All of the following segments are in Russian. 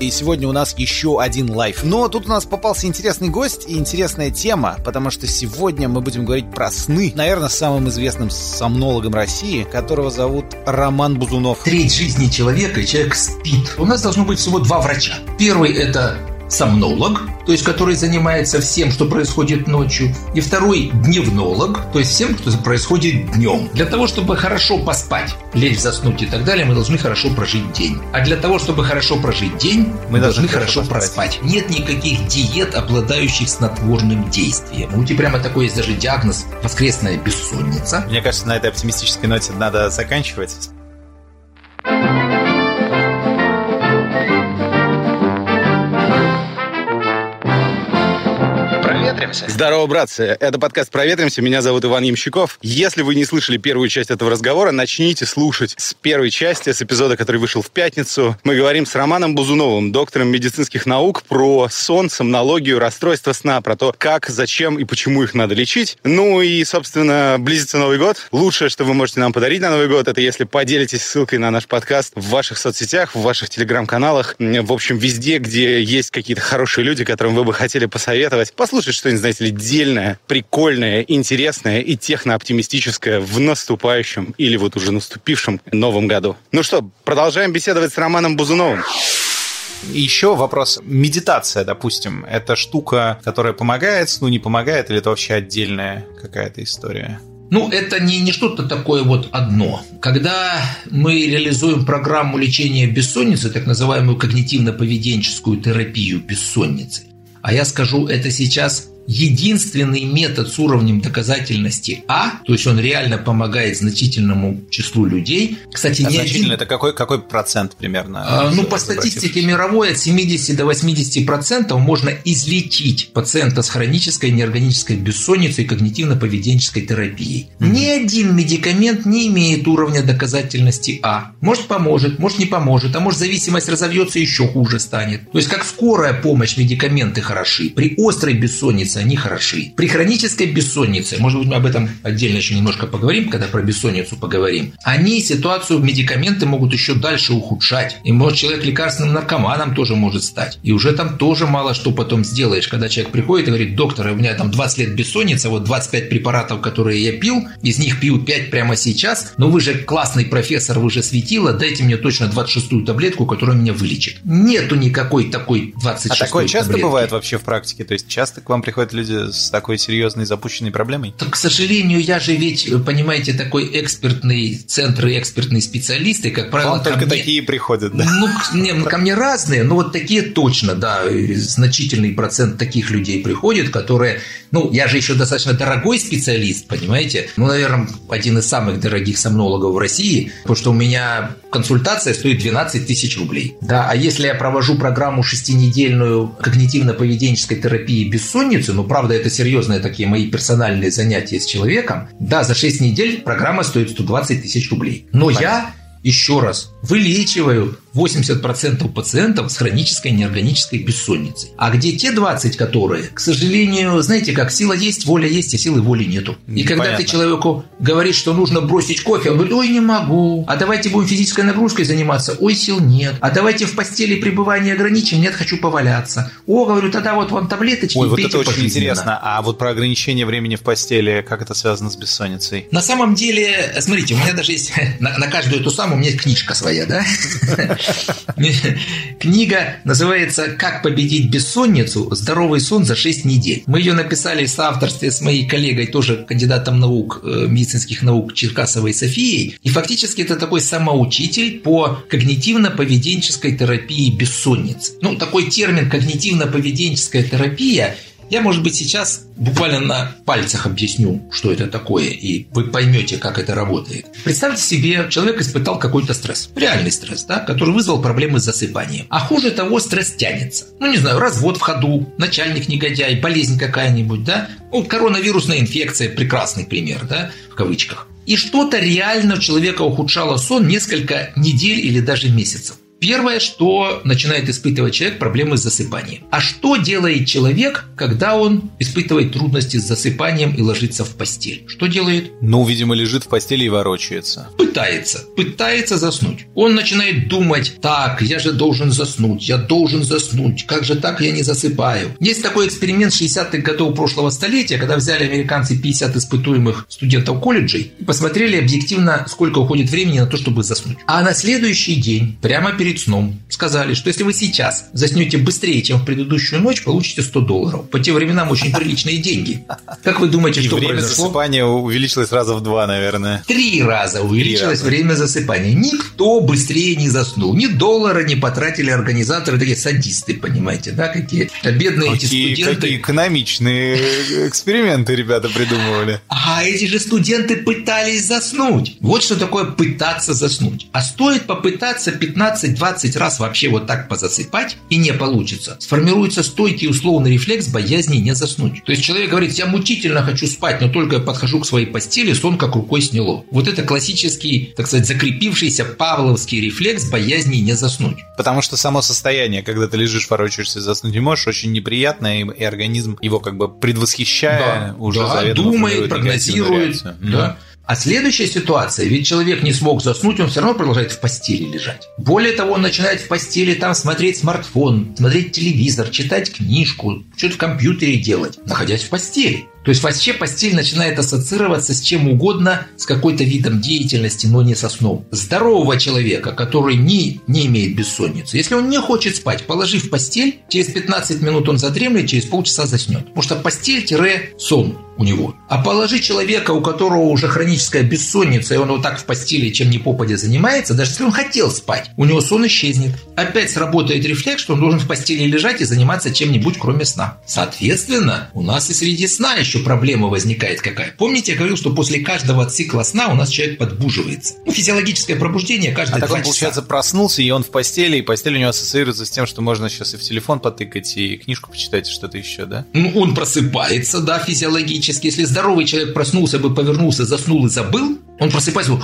И сегодня у нас еще один лайф. Но тут у нас попался интересный гость и интересная тема, потому что сегодня мы будем говорить про сны. Наверное, самым известным сомнологом России, которого зовут Роман Бузунов. Треть жизни человека, человек спит. У нас должно быть всего два врача. Первый – это сомнолог, то есть который занимается всем, что происходит ночью, и второй дневнолог, то есть всем, что происходит днем. Для того, чтобы хорошо поспать, лечь, заснуть и так далее, мы должны хорошо прожить день. А для того, чтобы хорошо прожить день, мы, должны, должны хорошо, хорошо проспать. Нет никаких диет, обладающих снотворным действием. У тебя прямо такой есть даже диагноз воскресная бессонница. Мне кажется, на этой оптимистической ноте надо заканчивать. Проветримся. Здорово, братцы. Это подкаст «Проветримся». Меня зовут Иван Ямщиков. Если вы не слышали первую часть этого разговора, начните слушать с первой части, с эпизода, который вышел в пятницу. Мы говорим с Романом Бузуновым, доктором медицинских наук, про сон, сомнологию, расстройство сна, про то, как, зачем и почему их надо лечить. Ну и, собственно, близится Новый год. Лучшее, что вы можете нам подарить на Новый год, это если поделитесь ссылкой на наш подкаст в ваших соцсетях, в ваших телеграм-каналах, в общем, везде, где есть какие-то хорошие люди, которым вы бы хотели посоветовать. Послушать, что что-нибудь, знаете ли, дельное, прикольное, интересное и технооптимистическое в наступающем или вот уже наступившем новом году. Ну что, продолжаем беседовать с Романом Бузуновым. Еще вопрос. Медитация, допустим, это штука, которая помогает сну, не помогает, или это вообще отдельная какая-то история? Ну, это не, не что-то такое вот одно. Когда мы реализуем программу лечения бессонницы, так называемую когнитивно-поведенческую терапию бессонницы, а я скажу это сейчас единственный метод с уровнем доказательности А, то есть он реально помогает значительному числу людей. Кстати, не один... это какой, какой процент примерно? А, ну, по статистике мировой от 70 до 80 процентов можно излечить пациента с хронической неорганической бессонницей и когнитивно-поведенческой терапией. Mm-hmm. Ни один медикамент не имеет уровня доказательности А. Может поможет, может не поможет, а может зависимость разовьется еще хуже станет. То есть как скорая помощь медикаменты хороши. При острой бессоннице бессонницы, они хороши. При хронической бессоннице, может быть, мы об этом отдельно еще немножко поговорим, когда про бессонницу поговорим, они ситуацию, медикаменты могут еще дальше ухудшать. И может человек лекарственным наркоманом тоже может стать. И уже там тоже мало что потом сделаешь, когда человек приходит и говорит, доктор, у меня там 20 лет бессонница, вот 25 препаратов, которые я пил, из них пью 5 прямо сейчас, но вы же классный профессор, вы же светила, дайте мне точно 26-ю таблетку, которая меня вылечит. Нету никакой такой 26-й А такое часто таблетки. бывает вообще в практике? То есть часто к вам приходят приходят люди с такой серьезной запущенной проблемой? Так, к сожалению, я же ведь, понимаете, такой экспертный центр и экспертный специалист, и, как правило... Вам только мне... такие приходят, да? Ну, не, ко мне разные, но вот такие точно, да, значительный процент таких людей приходит, которые... Ну, я же еще достаточно дорогой специалист, понимаете? Ну, наверное, один из самых дорогих сомнологов в России, потому что у меня консультация стоит 12 тысяч рублей. Да, а если я провожу программу шестинедельную когнитивно-поведенческой терапии бессонницы, ну, правда, это серьезные такие мои персональные занятия с человеком, да, за 6 недель программа стоит 120 тысяч рублей. Но Понятно. я еще раз, вылечиваю 80% пациентов с хронической неорганической бессонницей. А где те 20, которые, к сожалению, знаете как, сила есть, воля есть, а силы воли нету. И когда Понятно. ты человеку говоришь, что нужно бросить кофе, он говорит, ой, не могу. А давайте будем физической нагрузкой заниматься, ой, сил нет. А давайте в постели пребывание ограничим, нет, хочу поваляться. О, говорю, тогда вот вам таблеточки, Ой, вот это очень интересно. А вот про ограничение времени в постели, как это связано с бессонницей? На самом деле, смотрите, у меня даже есть на, на каждую эту самую у меня есть книжка своя, да? Книга называется «Как победить бессонницу. Здоровый сон за 6 недель». Мы ее написали в соавторстве с моей коллегой, тоже кандидатом наук, э, медицинских наук Черкасовой Софией. И фактически это такой самоучитель по когнитивно-поведенческой терапии бессонницы. Ну, такой термин когнитивно-поведенческая терапия я, может быть, сейчас буквально на пальцах объясню, что это такое, и вы поймете, как это работает. Представьте себе, человек испытал какой-то стресс, реальный стресс, да, который вызвал проблемы с засыпанием. А хуже того, стресс тянется. Ну, не знаю, развод в ходу, начальник негодяй, болезнь какая-нибудь, да. Ну, коронавирусная инфекция, прекрасный пример, да, в кавычках. И что-то реально у человека ухудшало сон несколько недель или даже месяцев Первое, что начинает испытывать человек, проблемы с засыпанием. А что делает человек, когда он испытывает трудности с засыпанием и ложится в постель? Что делает? Ну, видимо, лежит в постели и ворочается. Пытается. Пытается заснуть. Он начинает думать, так, я же должен заснуть, я должен заснуть, как же так я не засыпаю? Есть такой эксперимент 60-х годов прошлого столетия, когда взяли американцы 50 испытуемых студентов колледжей и посмотрели объективно, сколько уходит времени на то, чтобы заснуть. А на следующий день, прямо перед сном, сказали, что если вы сейчас заснете быстрее, чем в предыдущую ночь, получите 100 долларов. По тем временам очень приличные деньги. Как вы думаете, И что время произошло? засыпания увеличилось раза в два, наверное. Три раза увеличилось время засыпания. Никто быстрее не заснул. Ни доллара не потратили организаторы, такие садисты, понимаете, да, какие бедные эти студенты. какие экономичные эксперименты ребята придумывали. А эти же студенты пытались заснуть. Вот что такое пытаться заснуть. А стоит попытаться 15-20 раз вообще вот так позасыпать, и не получится. Сформируется стойкий условный рефлекс боязни не заснуть. То есть человек говорит, я мучительно хочу спать, но только я подхожу к своей постели, сон как рукой сняло. Вот это классический, так сказать, закрепившийся павловский рефлекс боязни не заснуть. Потому что само состояние, когда ты лежишь, ворочаешься, заснуть не можешь, очень неприятное, и, и организм его как бы предвосхищая уже да, думает, прогнозирует. Мгм. Да. А следующая ситуация, ведь человек не смог заснуть, он все равно продолжает в постели лежать. Более того, он начинает в постели там смотреть смартфон, смотреть телевизор, читать книжку, что-то в компьютере делать, находясь в постели. То есть вообще постель начинает ассоциироваться с чем угодно, с какой-то видом деятельности, но не со сном. Здорового человека, который не, не имеет бессонницы, если он не хочет спать, положив в постель, через 15 минут он задремлет, через полчаса заснет. Потому что постель-сон у него. А положи человека, у которого уже хроническая бессонница, и он вот так в постели, чем ни попадя занимается, даже если он хотел спать, у него сон исчезнет. Опять сработает рефлекс, что он должен в постели лежать и заниматься чем-нибудь, кроме сна. Соответственно, у нас и среди сна еще проблема возникает какая. Помните, я говорил, что после каждого цикла сна у нас человек подбуживается. Ну, физиологическое пробуждение каждые А так он, часа. получается, проснулся, и он в постели, и постель у него ассоциируется с тем, что можно сейчас и в телефон потыкать, и книжку почитать, и что-то еще, да? Ну, он просыпается, да, физиологически. Если здоровый человек проснулся бы, повернулся, заснул и забыл, он просыпается,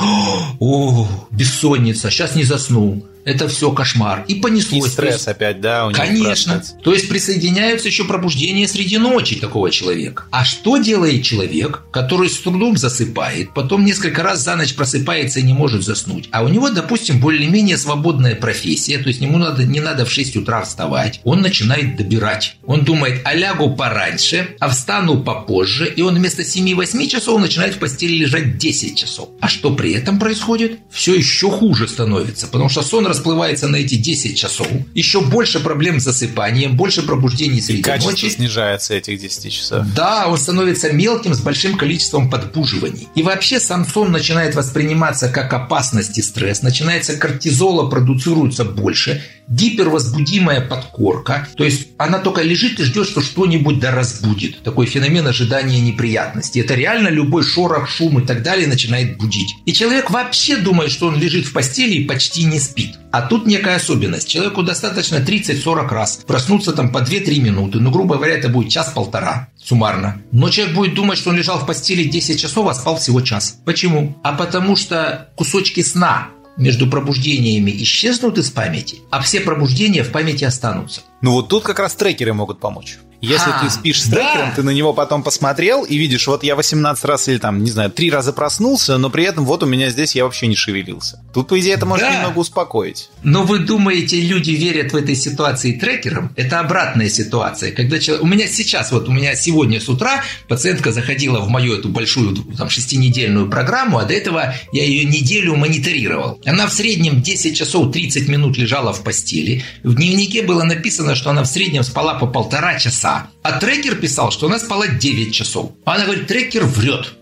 о, бессонница, сейчас не заснул. Это все кошмар. И И понеслось. То стресс есть- опять, да, у него Конечно. просыпается. То есть присоединяются еще пробуждения среди ночи такого человека. А что делает человек, который с трудом засыпает, потом несколько раз за ночь просыпается и не может заснуть? А у него, допустим, более-менее свободная профессия, то есть ему надо, не надо в 6 утра вставать. Он начинает добирать. Он думает, а лягу пораньше, а встану попозже, и он вместо 7-8 часов начинает в постели лежать 10 часов. А что при этом происходит? Все еще хуже становится, потому что сон расплывается на эти 10 часов. Еще больше проблем с засыпанием, больше пробуждений И среди качество ночи. снижается этих 10 часов. Да, он становится мелким с большим количеством подбуживаний. И вообще сам сон начинает восприниматься как опасность и стресс. Начинается кортизола, продуцируется больше. Гипервозбудимая подкорка. То есть она только лежит и ждет, что что-нибудь да разбудит. Такой феномен ожидания неприятности. Это реально любой шорох, шум и так далее начинает будить. И человек вообще думает, что он лежит в постели и почти не спит. А тут некая особенность. Человеку достаточно 30-40 раз проснуться там по 2-3 минуты. Ну, грубо говоря, это будет час-полтора суммарно. Но человек будет думать, что он лежал в постели 10 часов, а спал всего час. Почему? А потому что кусочки сна между пробуждениями исчезнут из памяти, а все пробуждения в памяти останутся. Ну вот тут как раз трекеры могут помочь. Если А, ты спишь с да. трекером, ты на него потом посмотрел и видишь, вот я 18 раз или там, не знаю, 3 раза проснулся, но при этом вот у меня здесь я вообще не шевелился. Тут, по идее, это может Да. немного успокоить. Но вы думаете, люди верят в этой ситуации трекерам? Это обратная ситуация. Когда человек... У меня сейчас, вот у меня сегодня с утра пациентка заходила в мою эту большую там, шестинедельную программу, а до этого я ее неделю мониторировал. Она в среднем 10 часов 30 минут лежала в постели. В дневнике было написано, что она в среднем спала по полтора часа. А трекер писал, что она спала 9 часов. А она говорит, трекер врет.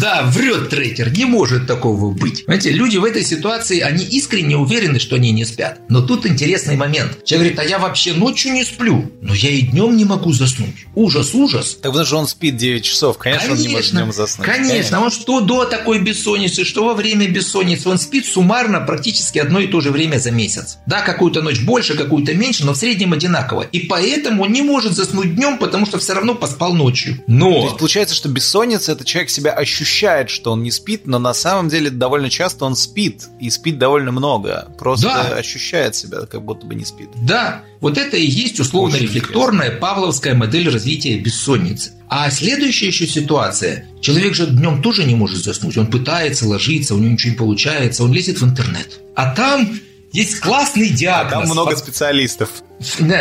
Да, врет трекер, не может такого быть. Понимаете, люди в этой ситуации, они искренне уверены, что они не спят. Но тут интересный момент. Человек говорит, а я вообще ночью не сплю, но я и днем не могу заснуть. Ужас, ужас. Так потому что он спит 9 часов, конечно, он не может днем заснуть. Конечно, он что до такой бессонницы, что во время бессонницы, он спит суммарно практически одно и то же время за месяц. Да, какую-то ночь больше, какую-то меньше, но в среднем одинаково. И поэтому он не может заснуть днем, потому что все равно поспал ночью. Но... То есть получается, что бессонница – это человек себя ощущает, что он не спит, но на самом деле довольно часто он спит, и спит довольно много. Просто да. ощущает себя, как будто бы не спит. Да, вот это и есть условно-рефлекторная павловская модель развития бессонницы. А следующая еще ситуация. Человек же днем тоже не может заснуть. Он пытается ложиться, у него ничего не получается, он лезет в интернет. А там есть классный диагноз. А там много специалистов.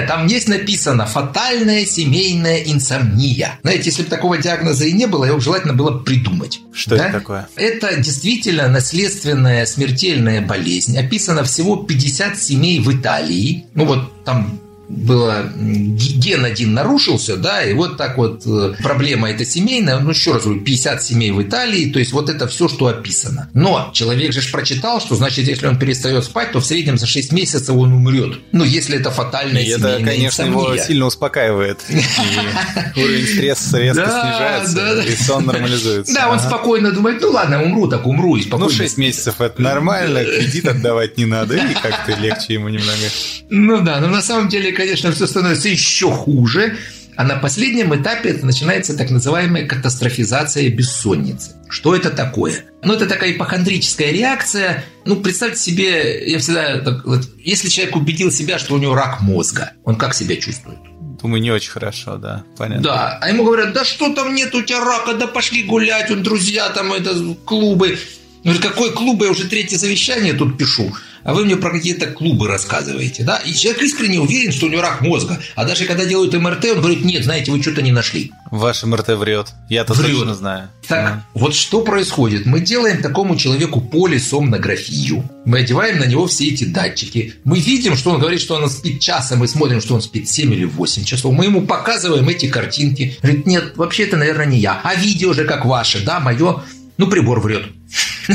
Там есть написано «фатальная семейная инсомния». Знаете, если бы такого диагноза и не было, его желательно было придумать. Что да? это такое? Это действительно наследственная смертельная болезнь. Описано всего 50 семей в Италии. Ну вот там было ген один нарушился, да, и вот так вот э, проблема эта семейная, ну еще раз говорю, 50 семей в Италии, то есть вот это все, что описано. Но человек же прочитал, что значит, если он перестает спать, то в среднем за 6 месяцев он умрет. Ну, если это фатальная и семейная это, конечно, инсомния. его сильно успокаивает. Уровень стресса резко снижается, и сон нормализуется. Да, он спокойно думает, ну ладно, умру, так умру. И ну, 6 месяцев это нормально, кредит отдавать не надо, и как-то легче ему немного. Ну да, но на самом деле, конечно, все становится еще хуже. А на последнем этапе это начинается так называемая катастрофизация бессонницы. Что это такое? Ну, это такая ипохондрическая реакция. Ну, представьте себе, я всегда... Так, вот, если человек убедил себя, что у него рак мозга, он как себя чувствует? Думаю, не очень хорошо, да, понятно. Да, а ему говорят, да что там нет у тебя рака, да пошли гулять, он друзья там, это клубы. Ну, какой клубы, я уже третье завещание тут пишу а вы мне про какие-то клубы рассказываете, да? И человек искренне уверен, что у него рак мозга. А даже когда делают МРТ, он говорит, нет, знаете, вы что-то не нашли. Ваш МРТ врет. Я-то точно знаю. Так, mm. вот что происходит? Мы делаем такому человеку полисомнографию. Мы одеваем на него все эти датчики. Мы видим, что он говорит, что он спит час, а мы смотрим, что он спит 7 или 8 часов. Мы ему показываем эти картинки. Говорит, нет, вообще это, наверное, не я. А видео же как ваше, да, мое. Ну, прибор врет.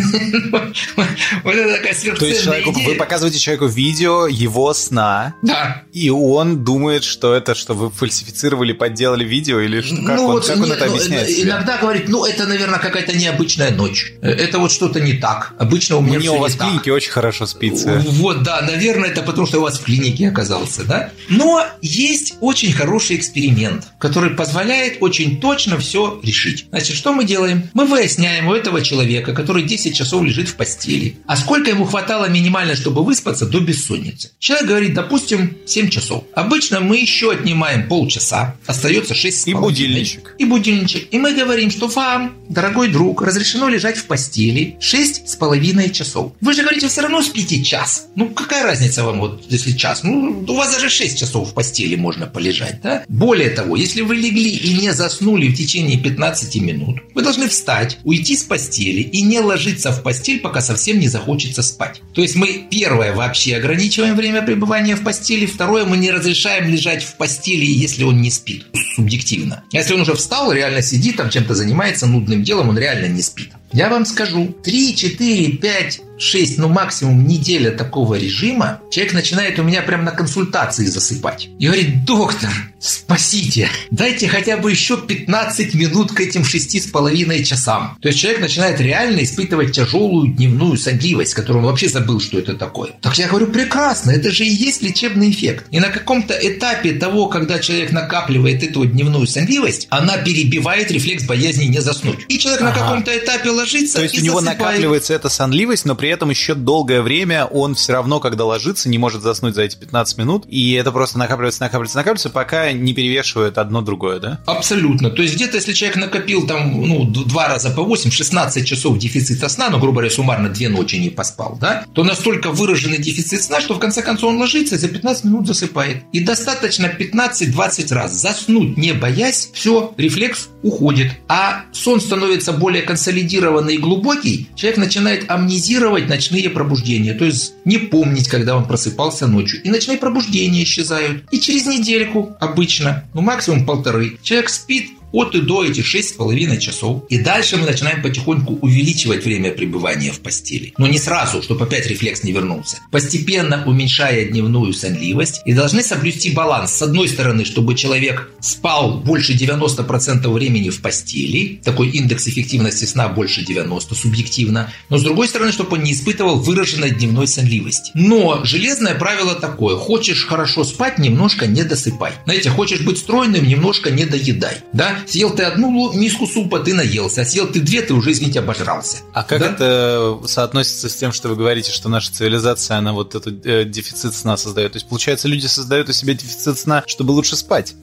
Вот это такая То есть человеку, вы показываете человеку видео его сна, да. и он думает, что это, что вы фальсифицировали, подделали видео, или что, как, ну, он, вот, как он это ну, объясняет себе? Иногда говорит, ну, это, наверное, какая-то необычная ночь. Это вот что-то не так. Обычно у меня Мне у вас в клинике очень хорошо спится. Вот, да, наверное, это потому, что у вас в клинике оказался, да? Но есть очень хороший эксперимент, который позволяет очень точно все решить. Значит, что мы делаем? Мы выясняем у этого человека, который 10 часов лежит в постели. А сколько ему хватало минимально, чтобы выспаться до бессонницы? Человек говорит, допустим, 7 часов. Обычно мы еще отнимаем полчаса, остается 6 И будильничек. И будильничек. И мы говорим, что вам, дорогой друг, разрешено лежать в постели 6 с половиной часов. Вы же говорите, все равно спите час. Ну, какая разница вам, вот, если час? Ну, у вас даже 6 часов в постели можно полежать, да? Более того, если вы легли и не заснули в течение 15 минут, вы должны встать, уйти с постели и не ложиться ложиться в постель, пока совсем не захочется спать. То есть мы, первое, вообще ограничиваем время пребывания в постели, второе, мы не разрешаем лежать в постели, если он не спит, субъективно. Если он уже встал, реально сидит, там чем-то занимается нудным делом, он реально не спит. Я вам скажу, 3, 4, 5 6, ну максимум неделя такого режима, человек начинает у меня прям на консультации засыпать. И говорит, доктор, спасите, дайте хотя бы еще 15 минут к этим шести с половиной часам. То есть человек начинает реально испытывать тяжелую дневную сонливость, которую он вообще забыл, что это такое. Так я говорю, прекрасно, это же и есть лечебный эффект. И на каком-то этапе того, когда человек накапливает эту дневную сонливость, она перебивает рефлекс боязни не заснуть. И человек ага. на каком-то этапе ложится То есть у него засыпает. накапливается эта сонливость, но при при этом еще долгое время он все равно, когда ложится, не может заснуть за эти 15 минут, и это просто накапливается, накапливается, накапливается, пока не перевешивает одно другое, да? Абсолютно. То есть где-то, если человек накопил там, ну, два раза по 8, 16 часов дефицита сна, ну, грубо говоря, суммарно две ночи не поспал, да, то настолько выраженный дефицит сна, что в конце концов он ложится за 15 минут засыпает. И достаточно 15-20 раз заснуть, не боясь, все, рефлекс уходит. А сон становится более консолидированный и глубокий, человек начинает амнезировать имитировать ночные пробуждения, то есть не помнить, когда он просыпался ночью. И ночные пробуждения исчезают. И через недельку обычно, ну максимум полторы, человек спит от и до этих 6,5 часов. И дальше мы начинаем потихоньку увеличивать время пребывания в постели. Но не сразу, чтобы опять рефлекс не вернулся. Постепенно уменьшая дневную сонливость и должны соблюсти баланс. С одной стороны, чтобы человек спал больше 90% времени в постели, такой индекс эффективности сна больше 90 субъективно, но с другой стороны, чтобы он не испытывал выраженной дневной сонливости. Но железное правило такое, хочешь хорошо спать, немножко не досыпай. Знаете, хочешь быть стройным, немножко не доедай. Да? Съел ты одну миску супа, ты наелся, а съел ты две, ты уже, извините, обожрался. А как да? это соотносится с тем, что вы говорите, что наша цивилизация, она вот этот э, дефицит сна создает? То есть, получается, люди создают у себя дефицит сна, чтобы лучше спать?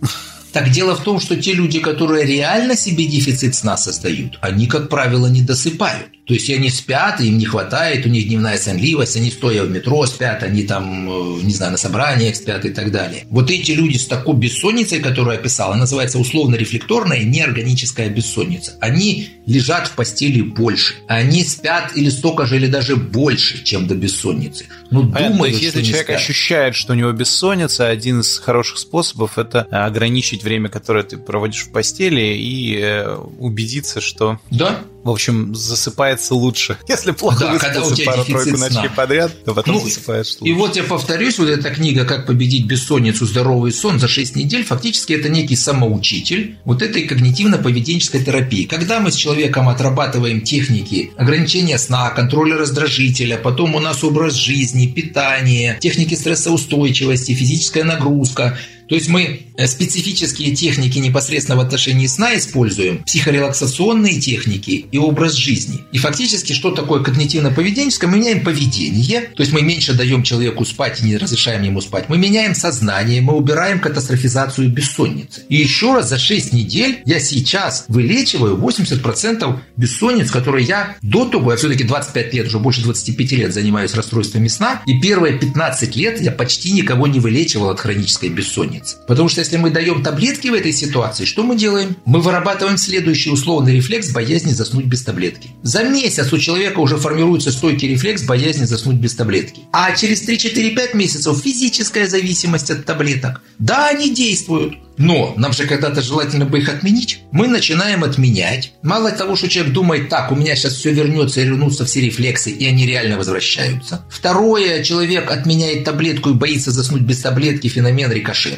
Так дело в том, что те люди, которые реально себе дефицит сна создают, они, как правило, не досыпают. То есть они спят, им не хватает, у них дневная сонливость, они стоя в метро спят, они там, э, не знаю, на собраниях спят и так далее. Вот эти люди с такой бессонницей, которую я описал, она называется условно-рефлекторная неорганическая бессонница. Они лежат в постели больше. Они спят или столько же, или даже больше, чем до бессонницы. Ну, Понятно, думают, то есть, что если человек спят. ощущает, что у него бессонница, один из хороших способов это ограничить время, которое ты проводишь в постели, и э, убедиться, что Да, в общем, засыпается лучше. Если плохо Да, когда у выспался тебя пару-тройку ночей подряд, то потом Ну, засыпаешь И лучше. вот я повторюсь, вот эта книга «Как победить бессонницу. Здоровый сон за 6 недель» фактически это некий самоучитель вот этой когнитивно-поведенческой терапии. Когда мы с человеком отрабатываем техники ограничения сна, контроля раздражителя, потом у нас образ жизни, питание, техники стрессоустойчивости, физическая нагрузка, то есть мы э, специфические техники непосредственно в отношении сна используем, психорелаксационные техники и образ жизни. И фактически, что такое когнитивно-поведенческое? Мы меняем поведение, то есть мы меньше даем человеку спать и не разрешаем ему спать. Мы меняем сознание, мы убираем катастрофизацию бессонницы. И еще раз, за 6 недель я сейчас вылечиваю 80% бессонниц, которые я до того, я все-таки 25 лет, уже больше 25 лет занимаюсь расстройствами сна, и первые 15 лет я почти никого не вылечивал от хронической бессонницы. Потому что если мы даем таблетки в этой ситуации, что мы делаем? Мы вырабатываем следующий условный рефлекс боязни заснуть без таблетки. За месяц у человека уже формируется стойкий рефлекс боязни заснуть без таблетки. А через 3-4-5 месяцев физическая зависимость от таблеток. Да, они действуют. Но нам же когда-то желательно бы их отменить. Мы начинаем отменять. Мало того, что человек думает, так, у меня сейчас все вернется и вернутся все рефлексы, и они реально возвращаются. Второе, человек отменяет таблетку и боится заснуть без таблетки, феномен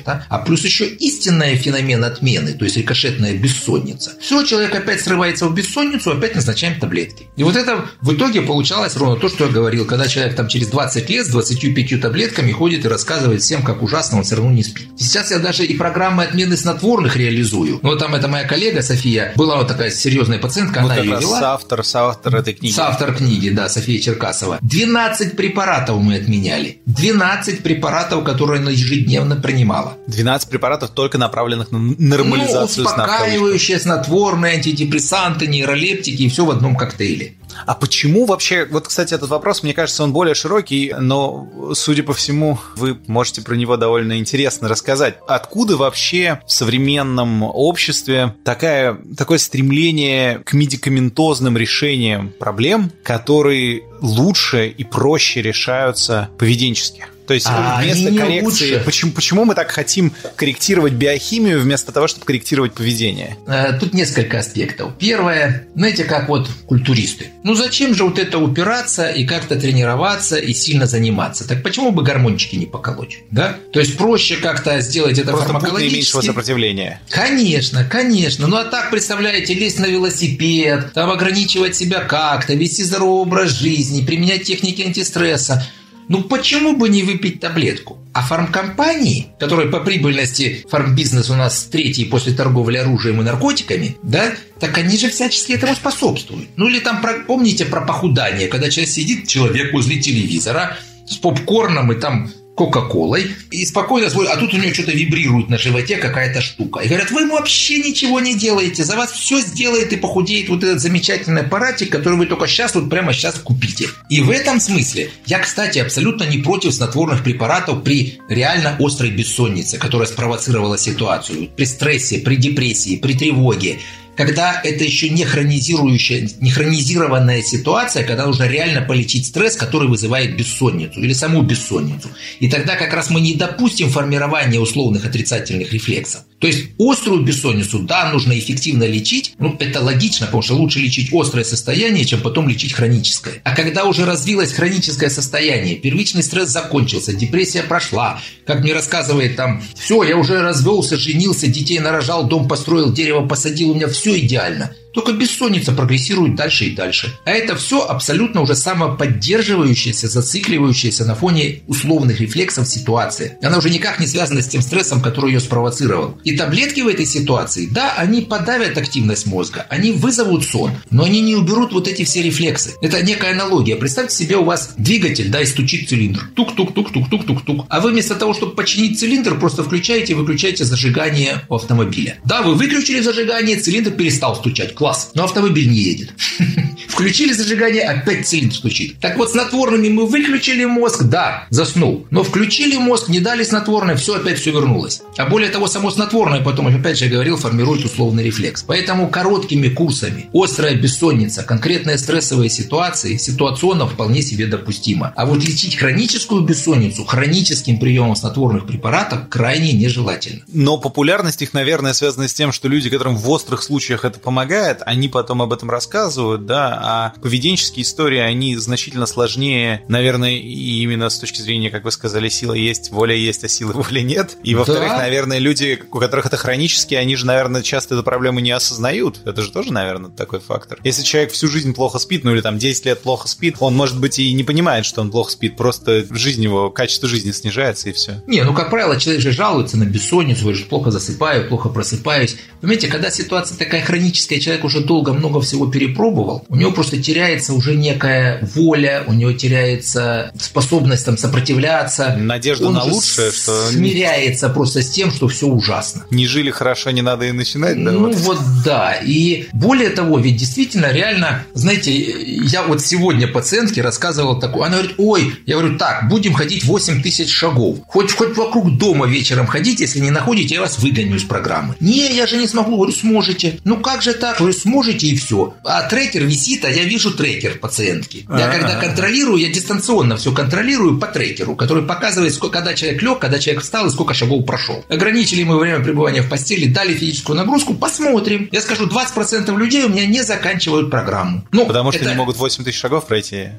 рикошета. А плюс еще истинный феномен отмены, то есть рикошетная бессонница. Все, человек опять срывается в бессонницу, опять назначаем таблетки. И вот это в итоге получалось ровно то, что я говорил, когда человек там через 20 лет с 25 таблетками ходит и рассказывает всем, как ужасно он все равно не спит. Сейчас я даже и программы отмены снотворных реализую. Вот там это моя коллега София, была вот такая серьезная пациентка, Вот она ее вела. соавтор, соавтор этой книги. Соавтор книги, да, София Черкасова. 12 препаратов мы отменяли. 12 препаратов, которые она ежедневно принимала. 12 препаратов, только направленных на нормализацию ну, сна. успокаивающие, снотворные, антидепрессанты, нейролептики и все в одном коктейле. А почему вообще, вот, кстати, этот вопрос, мне кажется, он более широкий, но, судя по всему, вы можете про него довольно интересно рассказать. Откуда вообще в современном обществе такая, такое стремление к медикаментозным решениям проблем, которые лучше и проще решаются поведенчески? То есть А вместо они не коррекции, лучше. почему, почему мы так хотим корректировать биохимию вместо того, чтобы корректировать поведение? Э, Тут несколько аспектов. Первое, знаете, как вот культуристы. Ну зачем же вот это упираться и как-то тренироваться и сильно заниматься? Так почему бы гормончики не поколоть? Да? То есть проще как-то сделать это Просто фармакологически. наименьшего сопротивления. Конечно, конечно. Ну а так, представляете, лезть на велосипед, там ограничивать себя как-то, вести здоровый образ жизни, применять техники антистресса. Ну почему бы не выпить таблетку? А фармкомпании, которые по прибыльности фармбизнес у нас третий после торговли оружием и наркотиками, да, так они же всячески этому способствуют. Ну или там, про- помните про похудание, когда человек сидит, человек возле телевизора с попкорном и там Кока-Колой и спокойно смотрит, а тут у него что-то вибрирует на животе какая-то штука. И говорят, вы ему вообще ничего не делаете, за вас все сделает и похудеет вот этот замечательный аппаратик, который вы только сейчас, вот прямо сейчас купите. И в этом смысле я, кстати, абсолютно не против снотворных препаратов при реально острой бессоннице, которая спровоцировала ситуацию, при стрессе, при депрессии, при тревоге. Когда это еще не хронизирующая, не хронизированная ситуация, когда нужно реально полечить стресс, который вызывает бессонницу или саму бессонницу. И тогда как раз мы не допустим формирования условных отрицательных рефлексов. То есть острую бессонницу, да, нужно эффективно лечить, ну это логично, потому что лучше лечить острое состояние, чем потом лечить хроническое. А когда уже развилось хроническое состояние, первичный стресс закончился, депрессия прошла, как мне рассказывает там, все, я уже развелся, женился, детей нарожал, дом построил, дерево посадил, у меня все идеально. Только бессонница прогрессирует дальше и дальше. А это все абсолютно уже самоподдерживающаяся, зацикливающаяся на фоне условных рефлексов ситуации. Она уже никак не связана с тем стрессом, который ее спровоцировал. И таблетки в этой ситуации, да, они подавят активность мозга, они вызовут сон, но они не уберут вот эти все рефлексы. Это некая аналогия. Представьте себе, у вас двигатель, да, и стучит цилиндр. Тук-тук-тук-тук-тук-тук-тук. А вы вместо того, чтобы починить цилиндр, просто включаете и выключаете зажигание у автомобиля. Да, вы выключили зажигание, цилиндр перестал стучать класс. Но автомобиль не едет. Включили зажигание, опять цилиндр стучит. Так вот, снотворными мы выключили мозг, да, заснул. Но включили мозг, не дали снотворное, все, опять все вернулось. А более того, само снотворное потом, опять же говорил, формирует условный рефлекс. Поэтому короткими курсами острая бессонница, конкретные стрессовые ситуации, ситуационно вполне себе допустимо. А вот лечить хроническую бессонницу хроническим приемом снотворных препаратов крайне нежелательно. Но популярность их, наверное, связана с тем, что люди, которым в острых случаях это помогает, они потом об этом рассказывают, да, а поведенческие истории, они значительно сложнее, наверное, и именно с точки зрения, как вы сказали, сила есть, воля есть, а силы воли нет. И, во-вторых, да. наверное, люди, у которых это хронически, они же, наверное, часто эту проблему не осознают. Это же тоже, наверное, такой фактор. Если человек всю жизнь плохо спит, ну или там 10 лет плохо спит, он, может быть, и не понимает, что он плохо спит, просто жизнь его, качество жизни снижается, и все. Не, ну, как правило, человек же жалуется на бессонницу, же плохо засыпаю, плохо просыпаюсь. Понимаете, когда ситуация такая хроническая, человек уже долго много всего перепробовал, у него просто теряется уже некая воля, у него теряется способность там сопротивляться. Надежда Он на лучшее, что... Смиряется просто с тем, что все ужасно. Не жили хорошо, не надо и начинать, да? Ну вот, вот да. И более того, ведь действительно реально, знаете, я вот сегодня пациентке рассказывал такое, она говорит, ой, я говорю, так, будем ходить 8 тысяч шагов. Хоть, хоть вокруг дома вечером ходить, если не находите, я вас выгоню из программы. Не, я же не смогу. Говорю, сможете. Ну как же так? Говорю, сможете и все. А трекер висит, а я вижу трекер пациентки. Я когда контролирую, я дистанционно все контролирую по трекеру, который показывает, сколько, когда человек лег, когда человек встал и сколько шагов прошел. Ограничили мы время пребывания в постели, дали физическую нагрузку, посмотрим. Я скажу, 20% людей у меня не заканчивают программу. Ну, Потому что это... не могут 8 тысяч шагов пройти.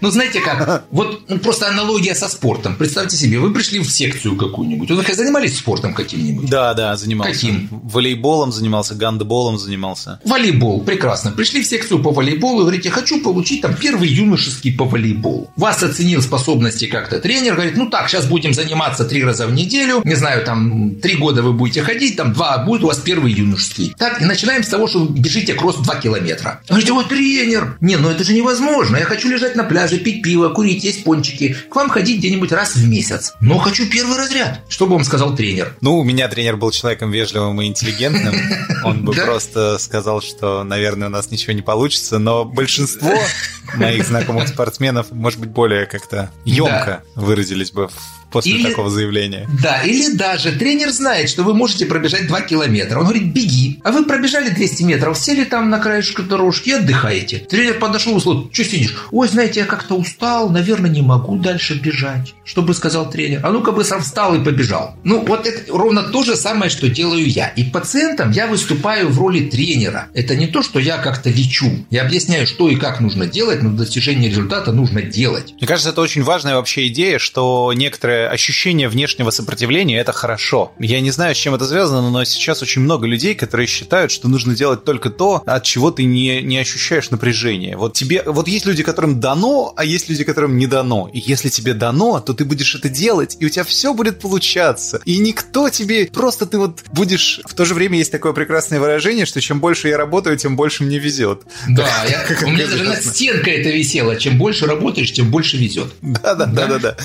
Ну, знаете как, вот ну, просто аналогия со спортом. Представьте себе, вы пришли в секцию какую-нибудь. Вы занимались спортом каким-нибудь? Да, да, занимался. Каким? Волейболом занимался, гандболом занимался. Волейбол, прекрасно. Пришли в секцию по волейболу и говорите, хочу получить там первый юношеский по волейболу. Вас оценил способности как-то тренер, говорит, ну так, сейчас будем заниматься три раза в неделю, не знаю, там три года вы будете ходить, там два будет у вас первый юношеский. Так, и начинаем с того, что вы бежите кросс 2 километра. Говорите, вот тренер, не, ну это же невозможно, я хочу лежать на пляже, пить пиво, курить, есть пончики, к вам ходить где-нибудь раз в месяц. Но хочу первый разряд. Что бы вам сказал тренер? Ну, у меня тренер был человеком вежливым и интеллигентным. Он бы просто сказал, что, наверное, у нас ничего не получится, но большинство моих знакомых спортсменов, может быть, более как-то емко выразились бы в после или, такого заявления. Да, или даже тренер знает, что вы можете пробежать 2 километра. Он говорит, беги. А вы пробежали 200 метров, сели там на краешку дорожки и отдыхаете. Тренер подошел и сказал, что сидишь? Ой, знаете, я как-то устал, наверное, не могу дальше бежать. Что бы сказал тренер? А ну-ка бы сам встал и побежал. Ну, вот это ровно то же самое, что делаю я. И пациентам я выступаю в роли тренера. Это не то, что я как-то лечу. Я объясняю, что и как нужно делать, но достижение результата нужно делать. Мне кажется, это очень важная вообще идея, что некоторые ощущение внешнего сопротивления – это хорошо. Я не знаю, с чем это связано, но сейчас очень много людей, которые считают, что нужно делать только то, от чего ты не, не ощущаешь напряжения. Вот тебе, вот есть люди, которым дано, а есть люди, которым не дано. И если тебе дано, то ты будешь это делать, и у тебя все будет получаться. И никто тебе, просто ты вот будешь... В то же время есть такое прекрасное выражение, что чем больше я работаю, тем больше мне везет. Да, я, у меня даже на стенка это висело. Чем больше работаешь, тем больше везет. Да, да, да, да, да.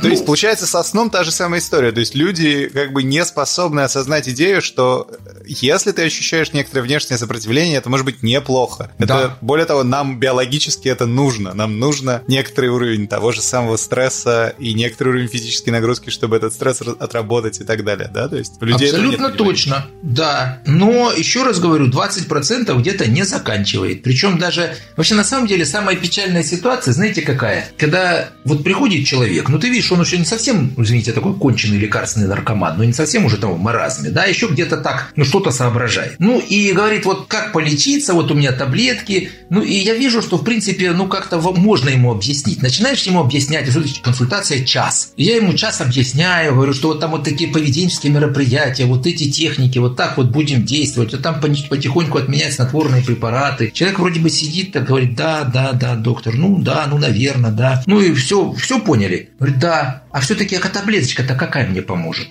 То есть, ну, получается, со сном та же самая история. То есть люди как бы не способны осознать идею, что если ты ощущаешь некоторое внешнее сопротивление, это может быть неплохо. Это, Да. более того, нам биологически это нужно. Нам нужно некоторый уровень того же самого стресса и некоторый уровень физической нагрузки, чтобы этот стресс ра- отработать и так далее, да? То есть людей Абсолютно точно, да. Но еще раз говорю, 20% где-то не заканчивает. Причем даже вообще на самом деле самая печальная ситуация, знаете какая? Когда вот приходит человек, ну ты видишь, он еще не совсем, извините, такой конченый лекарственный наркоман, но не совсем уже там в маразме, да, еще где-то так, ну что-то соображает. Ну и говорит, вот как полечиться, вот у меня таблетки, ну и я вижу, что в принципе, ну как-то можно ему объяснить. Начинаешь ему объяснять, это консультация час. Я ему час объясняю, говорю, что вот там вот такие поведенческие мероприятия, вот эти техники, вот так вот будем действовать, а там потихоньку отменять снотворные препараты. Человек вроде бы сидит, так говорит, да, да, да, доктор, ну да, ну наверное, да. Ну и все, все поняли. Говорит, да, а все-таки таблеточка-то какая мне поможет?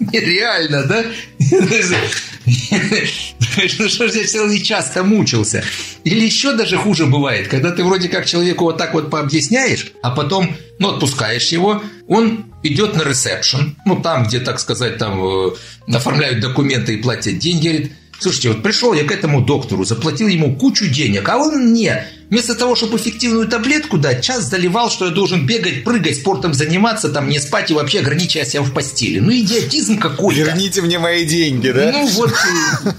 Нереально, да? Ну что ж я целый час-то мучился? Или еще даже хуже бывает, когда ты вроде как человеку вот так вот пообъясняешь, а потом, ну, отпускаешь его, он идет на ресепшн, ну, там, где, так сказать, там э, оформляют документы и платят деньги, говорит, слушайте, вот пришел я к этому доктору, заплатил ему кучу денег, а он мне Вместо того, чтобы эффективную таблетку дать, час заливал, что я должен бегать, прыгать, спортом заниматься, там не спать и вообще ограничивая себя в постели. Ну, идиотизм какой-то. Верните мне мои деньги, да? Ну, вот э,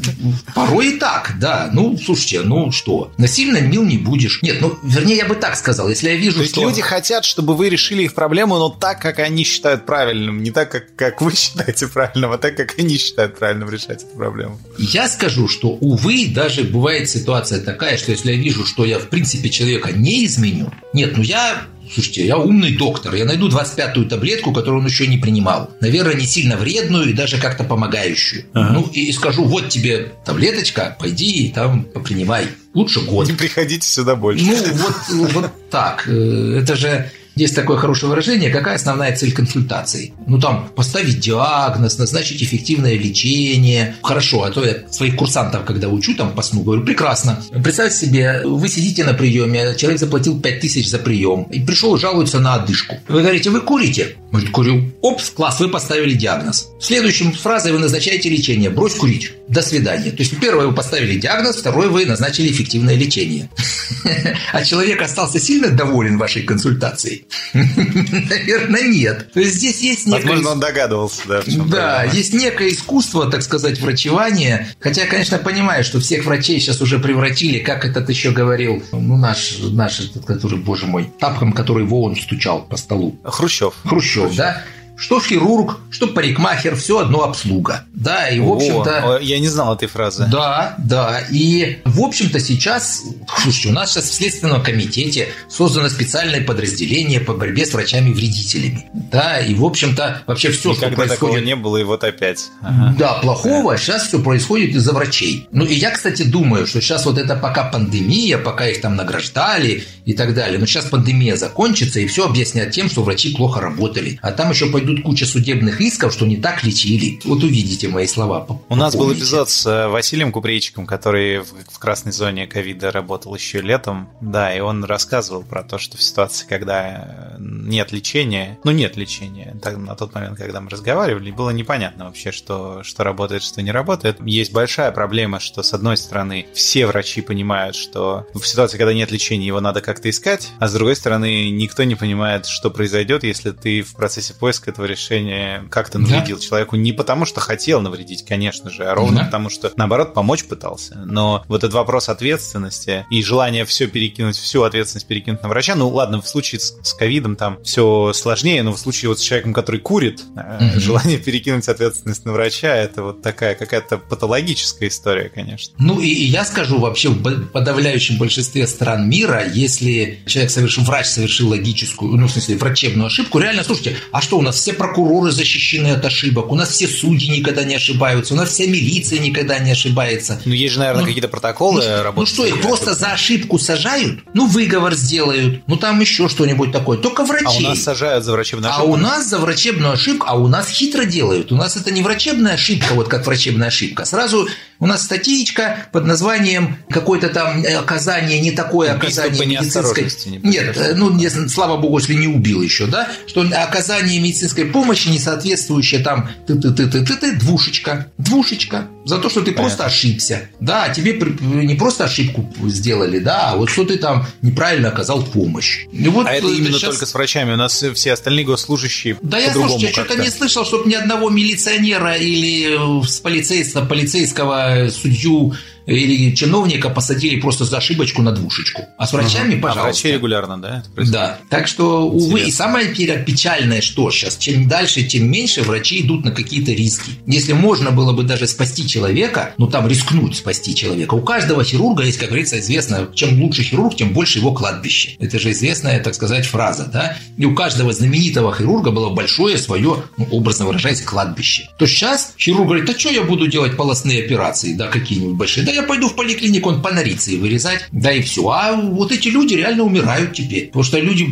порой и так, да. Ну, слушайте, ну что, насильно мил не будешь. Нет, ну, вернее, я бы так сказал, если я вижу, что... люди хотят, чтобы вы решили их проблему, но так, как они считают правильным. Не так, как, как вы считаете правильным, а так, как они считают правильным решать эту проблему. Я скажу, что, увы, даже бывает ситуация такая, что если я вижу, что я, в принципе, человека не изменю, нет, ну я Слушайте, я умный доктор, я найду 25-ю таблетку, которую он еще не принимал. Наверное, не сильно вредную и даже как-то помогающую. Ага. Ну, и, и скажу, вот тебе таблеточка, пойди и там попринимай. Лучше год. Не приходите сюда больше. Ну, вот, вот так. Э, Это же есть такое хорошее выражение, какая основная цель консультации? Ну, там, поставить диагноз, назначить эффективное лечение. Хорошо, а то я своих курсантов, когда учу, там, по сну, говорю, прекрасно. Представьте себе, вы сидите на приеме, человек заплатил 5000 за прием, и пришел и жалуется на одышку. Вы говорите, вы курите? Говорит, курю. Опс, класс, вы поставили диагноз. Следующим фразой вы назначаете лечение. Брось курить. До свидания. То есть, первое, вы поставили диагноз, второе, вы назначили эффективное лечение. А человек остался сильно доволен вашей консультацией? Наверное, нет. То есть здесь есть некое... Возможно, он догадывался, да. Да, проблема. есть некое искусство, так сказать, врачевания. Хотя, я, конечно, понимаю, что всех врачей сейчас уже превратили, как этот еще говорил, ну, наш, наш этот, который, боже мой, тапком, который в ООН стучал по столу. Хрущев. Хрущев, да? Что хирург, что парикмахер, все одно обслуга. Да, и в общем-то... О, я не знал этой фразы. Да, да. И, в общем-то, сейчас, слушайте, у нас сейчас в Следственном комитете создано специальное подразделение по борьбе с врачами-вредителями. Да, и, в общем-то, вообще все, что Никогда такого происходит... не было, и вот опять. Ага. Да, плохого сейчас все происходит из-за врачей. Ну и я, кстати, думаю, что сейчас вот это пока пандемия, пока их там награждали и так далее. Но сейчас пандемия закончится, и все объяснят тем, что врачи плохо работали. А там еще пойдут куча судебных исков, что не так лечили. Вот увидите мои слова. У нас был Помните. эпизод с э, Василием Купрейчиком, который в, в красной зоне ковида работал еще летом. Да, и он рассказывал про то, что в ситуации, когда э, нет лечения, ну нет лечения, так, на тот момент, когда мы разговаривали, было непонятно вообще, что, что работает, что не работает. Есть большая проблема, что с одной стороны все врачи понимают, что в ситуации, когда нет лечения, его надо как-то искать, а с другой стороны никто не понимает, что произойдет, если ты в процессе поиска этого решения как-то Да. навредил человеку не потому, что хотел навредить, конечно же, а ровно Да. потому, что наоборот помочь пытался. Но вот этот вопрос ответственности и желание все перекинуть, всю ответственность перекинуть на врача, ну ладно, в случае с ковидом там все сложнее, но в случае вот с человеком, который курит, Мгм. желание перекинуть ответственность на врача, это вот такая какая-то патологическая история, конечно. Ну и, и я скажу, вообще в подавляющем большинстве стран мира, если человек совершил, врач совершил логическую, ну в смысле врачебную ошибку, реально, слушайте, а что у нас все прокуроры защищены от ошибок, у нас все судьи никогда не ошибаются, у нас вся милиция никогда не ошибается. Ну, есть же, наверное, Ну, какие-то протоколы Ну, работы. ну что, их просто за ошибку сажают? Ну, выговор сделают, ну там еще что-нибудь такое. Только врачей. А у нас сажают за врачебную А ошибку? у нас за врачебную ошибку, а у нас хитро делают. У нас это не врачебная ошибка, вот как врачебная ошибка. Сразу У нас статичка под названием какое-то там оказание, не такое оказание медицинской... Не Нет, ну, не, слава богу, если не убил еще, да, что оказание медицинской помощи не соответствующее там ты-ты-ты-ты-ты, двушечка, двушечка, за то, что ты Понятно. просто ошибся. Да, тебе не просто ошибку сделали, да, а вот что ты там неправильно оказал помощь. И вот а это именно сейчас... только с врачами, у нас все остальные госслужащие Да я, слушайте, я что-то не слышал, чтобы ни одного милиционера или с полицейского, полицейского Eh, surgiu или чиновника посадили просто за ошибочку на двушечку. А с врачами, угу. пожалуйста. А врачи регулярно, да? Да. Так что, увы, Интересно. и самое печальное, что сейчас, чем дальше, тем меньше врачи идут на какие-то риски. Если можно было бы даже спасти человека, ну там рискнуть спасти человека. У каждого хирурга есть, как говорится, известно, чем лучше хирург, тем больше его кладбище. Это же известная, так сказать, фраза, да? И у каждого знаменитого хирурга было большое свое, ну, образно выражаясь, кладбище. То сейчас хирург говорит, а что я буду делать полостные операции, да, какие-нибудь большие? Да я пойду в поликлинику, он по нариции вырезать, да и все. А вот эти люди реально умирают теперь, потому что люди,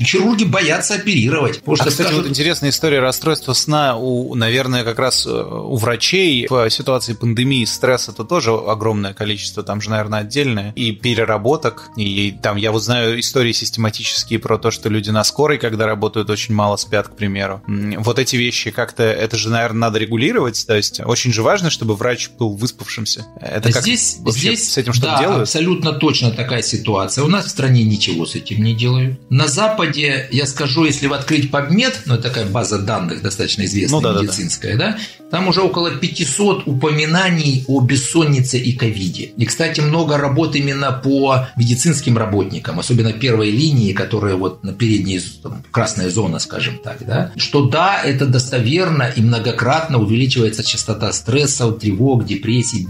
хирурги боятся оперировать. Потому а, что, кстати, скажут... вот интересная история расстройства сна, у, наверное, как раз э, у врачей в ситуации пандемии стресса это тоже огромное количество, там же, наверное, отдельное, и переработок, и там я вот знаю истории систематические про то, что люди на скорой, когда работают, очень мало спят, к примеру. Вот эти вещи как-то, это же, наверное, надо регулировать, то есть очень же важно, чтобы врач был выспавшимся. Это как здесь, здесь с этим что да, делают? абсолютно точно такая ситуация. У нас в стране ничего с этим не делают. На Западе, я скажу, если в открыть PubMed, ну, это такая база данных достаточно известная, ну, да, медицинская, да, да, там уже около 500 упоминаний о бессоннице и ковиде. И, кстати, много работ именно по медицинским работникам, особенно первой линии, которые вот на передней, там, красная зона, скажем так, да, что да, это достоверно и многократно увеличивается частота стрессов, тревог, депрессий,